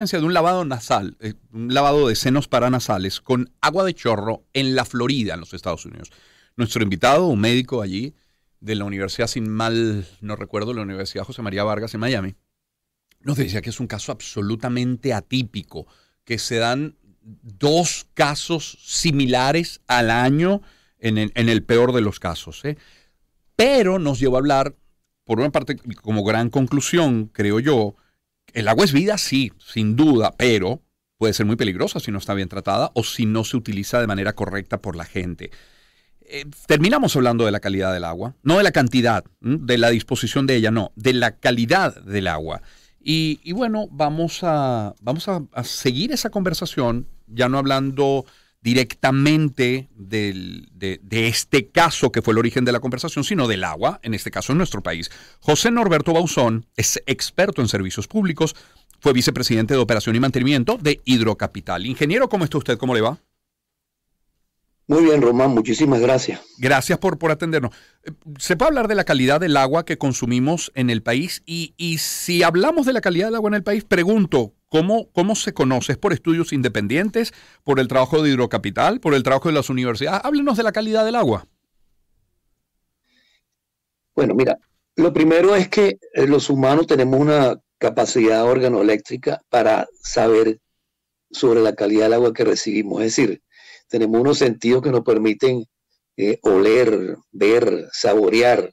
de un lavado nasal, eh, un lavado de senos paranasales con agua de chorro en la Florida, en los Estados Unidos. Nuestro invitado, un médico allí de la universidad, sin mal no recuerdo, la Universidad José María Vargas en Miami, nos decía que es un caso absolutamente atípico, que se dan dos casos similares al año en el, peor de los casos. ¿eh? Pero nos llevó a hablar, por una parte, como gran conclusión, creo yo, el agua es vida, sí, sin duda, pero puede ser muy peligrosa si no está bien tratada o si no se utiliza de manera correcta por la gente. Eh, terminamos hablando de la calidad del agua, no de la cantidad, de la disposición de ella, no, de la calidad del agua. Y, bueno, vamos, a, vamos a, seguir esa conversación, ya no hablando directamente de, de, este caso que fue el origen de la conversación, sino del agua, en este caso en nuestro país. José Norberto Bauzón es experto en servicios públicos, fue vicepresidente de operación y mantenimiento de Hidrocapital. Ingeniero, ¿cómo está usted? ¿Cómo le va? Muy bien, Román, muchísimas gracias. Gracias por, por atendernos. Eh, ¿Se puede hablar de la calidad del agua que consumimos en el país? Y, y si hablamos de la calidad del agua en el país, pregunto, ¿cómo, ¿cómo se conoce? ¿Es por estudios independientes? ¿Por el trabajo de Hidrocapital? ¿Por el trabajo de las universidades? Háblenos de la calidad del agua. Bueno, mira, lo primero es que eh, los humanos tenemos una capacidad organoeléctrica para saber sobre la calidad del agua que recibimos. Es decir, tenemos unos sentidos que nos permiten eh, oler, ver, saborear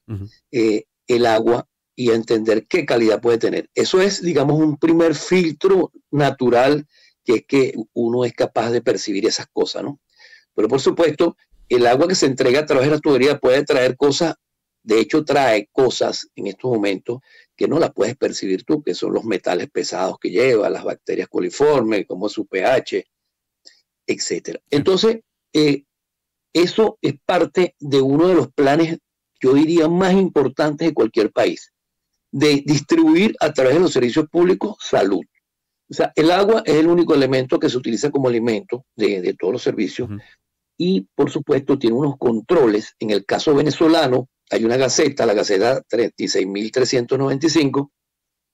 eh, el agua y entender qué calidad puede tener. Eso es, digamos, un primer filtro natural que es que uno es capaz de percibir esas cosas, ¿no? Pero por supuesto, el agua que se entrega a través de la tubería puede traer cosas, de hecho trae cosas en estos momentos que no las puedes percibir tú, que son los metales pesados que lleva, las bacterias coliformes, como su pH, etcétera. Entonces, eh, eso es parte de uno de los planes, yo diría, más importantes de cualquier país, de distribuir a través de los servicios públicos salud. O sea, el agua es el único elemento que se utiliza como alimento de, todos los servicios y, por supuesto, tiene unos controles. En el caso venezolano, hay una gaceta, la Gaceta 36.395,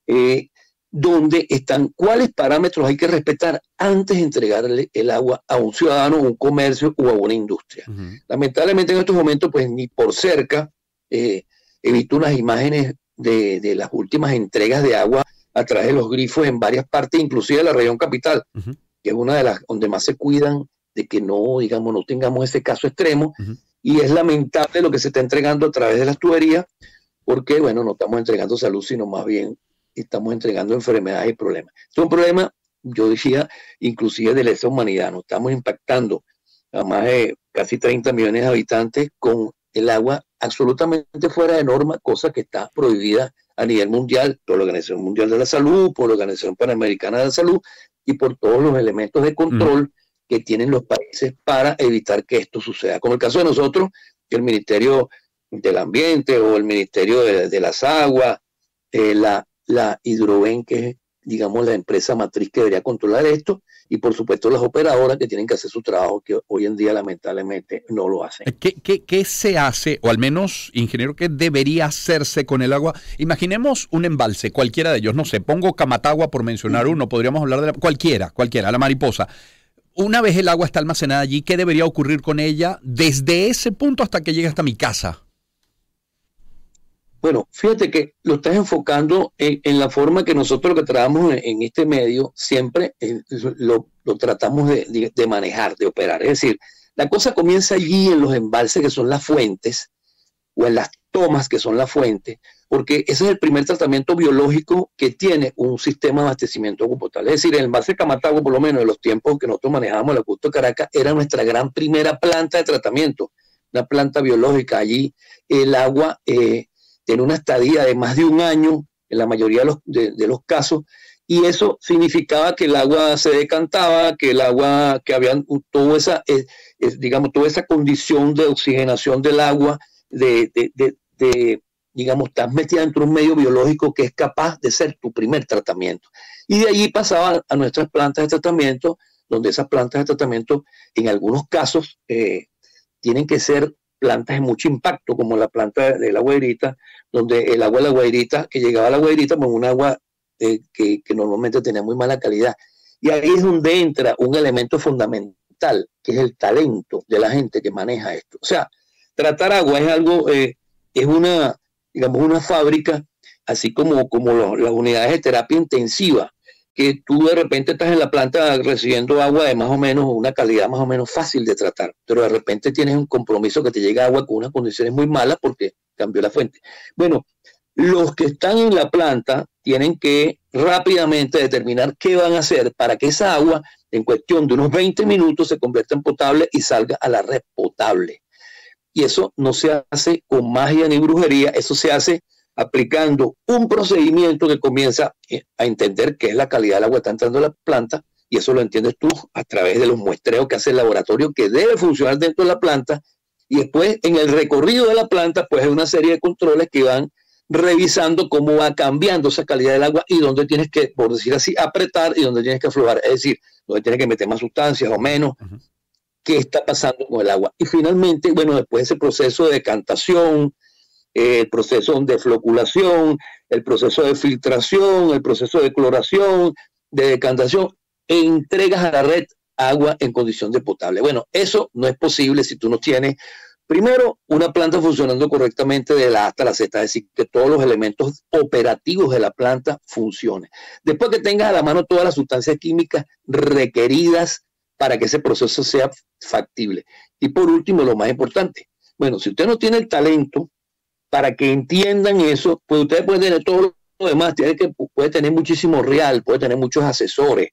eh, donde están cuáles parámetros hay que respetar antes de entregarle el agua a un ciudadano, a un comercio o a una industria. Lamentablemente en estos momentos, pues ni por cerca eh, he visto unas imágenes de, las últimas entregas de agua a través de los grifos en varias partes, inclusive de la región capital, que es una de las donde más se cuidan de que no, digamos, no tengamos ese caso extremo. Y es lamentable lo que se está entregando a través de las tuberías, porque, bueno, no estamos entregando salud, sino más bien estamos entregando enfermedades y problemas. es un problema, yo decía, inclusive de lesa humanidad. Nos estamos impactando a más de casi 30 millones de habitantes con el agua absolutamente fuera de norma, cosa que está prohibida a nivel mundial por la Organización Mundial de la Salud, por la Organización Panamericana de la Salud y por todos los elementos de control que tienen los países para evitar que esto suceda. Como el caso de nosotros, que el Ministerio del Ambiente o el Ministerio de, las Aguas, eh, la la Hidroven, que es, digamos, la empresa matriz que debería controlar esto, y por supuesto las operadoras que tienen que hacer su trabajo, que hoy en día lamentablemente no lo hacen. ¿Qué, qué, qué se hace, o al menos, ingeniero, qué debería hacerse con el agua? Imaginemos un embalse, cualquiera de ellos, no sé, pongo Camatagua por mencionar uno, podríamos hablar de la, cualquiera, cualquiera, la mariposa. Una vez el agua está almacenada allí, ¿qué debería ocurrir con ella desde ese punto hasta que llegue hasta mi casa? Bueno, fíjate que lo estás enfocando en, la forma que nosotros lo que trabajamos en, este medio siempre eh, lo, tratamos de, manejar, de operar. Es decir, la cosa comienza allí en los embalses que son las fuentes o en las tomas que son las fuentes, porque ese es el primer tratamiento biológico que tiene un sistema de abastecimiento ocupotable. Es decir, el embalse Camatago, por lo menos en los tiempos que nosotros manejábamos el acueducto de Caracas, era nuestra gran primera planta de tratamiento, una planta biológica. Allí el agua... Eh, tiene una estadía de más de un año en la mayoría de los, casos, y eso significaba que el agua se decantaba, que el agua, que había toda esa, digamos, toda esa condición de oxigenación del agua, de, digamos, estás metida dentro de un medio biológico que es capaz de ser tu primer tratamiento. Y de allí pasaba a nuestras plantas de tratamiento, donde esas plantas de tratamiento, en algunos casos, eh, tienen que ser plantas de mucho impacto, como la planta de la guairita, donde el agua de la guairita, que llegaba a la guairita, pues un agua eh, que, normalmente tenía muy mala calidad. Y ahí es donde entra un elemento fundamental, que es el talento de la gente que maneja esto. O sea, tratar agua es algo, eh, es una, digamos, una fábrica, así como, como las unidades de terapia intensiva, tú de repente estás en la planta recibiendo agua de más o menos una calidad más o menos fácil de tratar, pero de repente tienes un compromiso que te llega agua con unas condiciones muy malas porque cambió la fuente. Bueno, los que están en la planta tienen que rápidamente determinar qué van a hacer para que esa agua en cuestión de unos 20 minutos se convierta en potable y salga a la red potable. Y eso no se hace con magia ni brujería, eso se hace aplicando un procedimiento que comienza eh, a entender qué es la calidad del agua que está entrando a la planta, y eso lo entiendes tú a través de los muestreos que hace el laboratorio que debe funcionar dentro de la planta, y después en el recorrido de la planta, pues hay una serie de controles que van revisando cómo va cambiando esa calidad del agua y dónde tienes que, por decir así, apretar y dónde tienes que aflojar, es decir, dónde tienes que meter más sustancias o menos, qué está pasando con el agua. Y finalmente, bueno, después ese proceso de decantación, el proceso de floculación, el proceso de filtración, el proceso de cloración, de decantación, e entregas a la red agua en condición de potable. Bueno, eso no es posible si tú no tienes, primero, una planta funcionando correctamente de la A hasta la Z, es decir, que todos los elementos operativos de la planta funcionen. Después que tengas a la mano todas las sustancias químicas requeridas para que ese proceso sea factible. Y por último, lo más importante, bueno, si usted no tiene el talento para que entiendan eso, pues ustedes pueden tener todo lo demás, tiene que, puede tener muchísimo real, puede tener muchos asesores,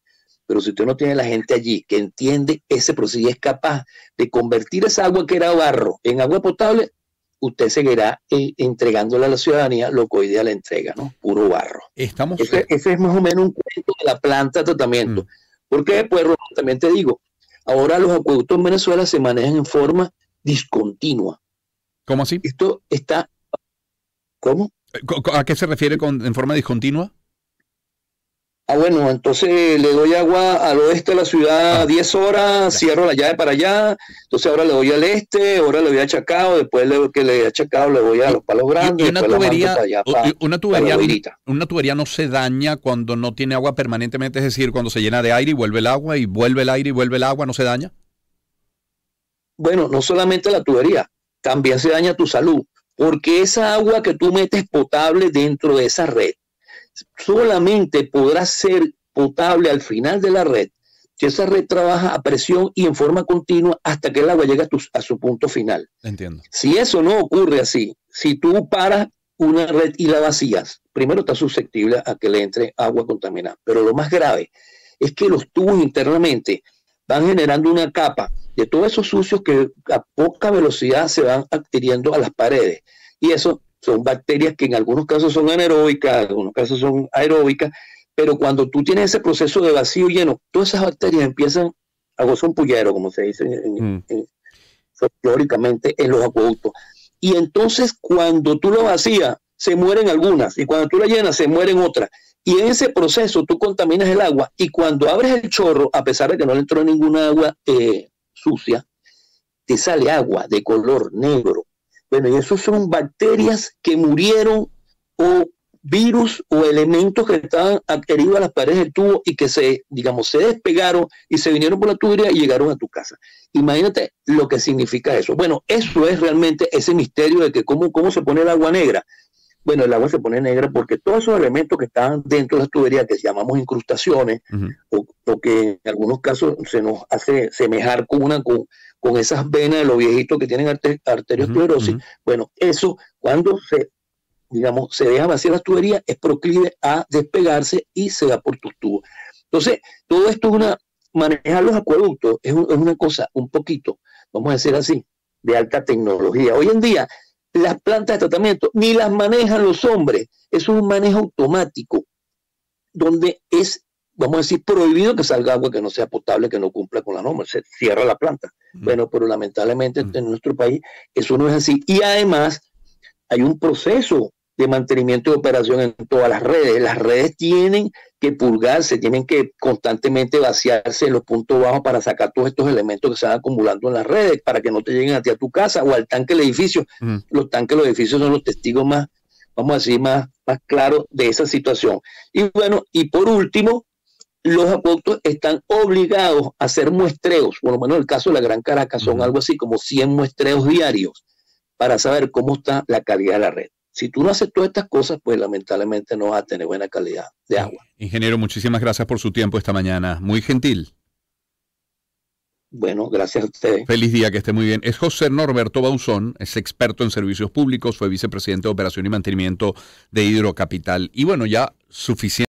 pero si usted no tiene la gente allí que entiende ese proceso y es capaz de convertir esa agua que era barro en agua potable, usted seguirá eh, entregándole a la ciudadanía lo que hoy día le entrega, ¿no? Puro barro. Estamos... Ese, es más o menos un cuento de la planta de tratamiento. Mm. Porque después, también te digo, ahora los acueductos en Venezuela se manejan en forma discontinua. ¿Cómo así? Esto está ¿Cómo? ¿A qué se refiere con, en forma discontinua? Ah, bueno, entonces le doy agua al oeste de la ciudad 10 ah. horas, cierro la llave para allá, entonces ahora le doy al este, ahora le voy a Chacao, después le, que le he Chacao le voy a los palos grandes. Y una tubería, una, tubería una tubería no se daña cuando no tiene agua permanentemente, es decir, cuando se llena de aire y vuelve el agua y vuelve el aire y vuelve el agua, ¿no se daña? Bueno, no solamente la tubería, también se daña tu salud porque esa agua que tú metes potable dentro de esa red solamente podrá ser potable al final de la red si esa red trabaja a presión y en forma continua hasta que el agua llegue a, su punto final. Entiendo. Si eso no ocurre así, si tú paras una red y la vacías, primero está susceptible a que le entre agua contaminada. Pero lo más grave es que los tubos internamente van generando una capa de todos esos sucios que a poca velocidad se van adquiriendo a las paredes. Y eso son bacterias que en algunos casos son anaeróbicas, en algunos casos son aeróbicas, pero cuando tú tienes ese proceso de vacío lleno, todas esas bacterias empiezan a gozar un pullero, como se dice en, teóricamente mm. en los acueductos. Y entonces cuando tú lo vacías, se mueren algunas, y cuando tú la llenas, se mueren otras. Y en ese proceso tú contaminas el agua, y cuando abres el chorro, a pesar de que no le entró ninguna agua eh, sucia, te sale agua de color negro. Bueno, y esos son bacterias que murieron o virus o elementos que estaban adheridos a las paredes del tubo y que se, digamos, se despegaron y se vinieron por la tubería y llegaron a tu casa. Imagínate lo que significa eso. Bueno, eso es realmente ese misterio de que cómo, cómo se pone el agua negra. Bueno, el agua se pone negra porque todos esos elementos que estaban dentro de las tuberías, que llamamos incrustaciones, o, que en algunos casos se nos hace semejar con una con, esas venas de los viejitos que tienen arteriosclerosis, bueno, eso cuando se, digamos, se deja vacía las tuberías es proclive a despegarse y se va por tus tubos. Entonces, todo esto es una, manejar los acueductos es, es una cosa un poquito, vamos a decir así, de alta tecnología. Hoy en día, las plantas de tratamiento ni las manejan los hombres. Es un manejo automático donde es, vamos a decir, prohibido que salga agua que no sea potable, que no cumpla con la norma. Se cierra la planta. Bueno, pero lamentablemente en nuestro país eso no es así. Y además hay un proceso de mantenimiento de operación en todas las redes. Las redes tienen que pulgarse, tienen que constantemente vaciarse en los puntos bajos para sacar todos estos elementos que se van acumulando en las redes, para que no te lleguen a ti a tu casa o al tanque del edificio. Los tanques de los edificios son los testigos más, vamos a decir, más, más claro de esa situación. Y bueno, y por último, los acueductos están obligados a hacer muestreos, por lo menos en el caso de la Gran Caracas son algo así como 100 muestreos diarios para saber cómo está la calidad de la red. Si tú no haces todas estas cosas, pues lamentablemente no vas a tener buena calidad de agua. Ingeniero, muchísimas gracias por su tiempo esta mañana. Muy gentil. Bueno, gracias a usted. Feliz día, que esté muy bien. Es José Norberto Bauzón, es experto en servicios públicos, fue vicepresidente de operación y mantenimiento de Hidrocapital. Y bueno, ya suficiente.